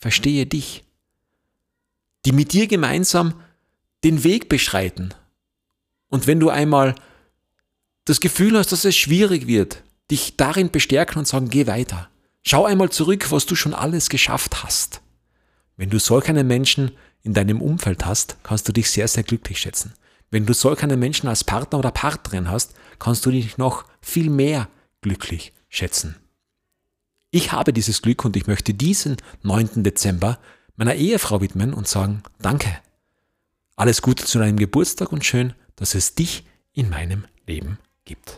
verstehe dich, die mit dir gemeinsam den Weg beschreiten. Und wenn du einmal das Gefühl hast, dass es schwierig wird, dich darin bestärken und sagen, geh weiter. Schau einmal zurück, was du schon alles geschafft hast. Wenn du solch einen Menschen in deinem Umfeld hast, kannst du dich sehr, sehr glücklich schätzen. Wenn du solch einen Menschen als Partner oder Partnerin hast, kannst du dich noch viel mehr glücklich schätzen. Ich habe dieses Glück und ich möchte diesen 9. Dezember meiner Ehefrau widmen und sagen, danke. Alles Gute zu deinem Geburtstag und schön, dass es dich in meinem Leben gibt.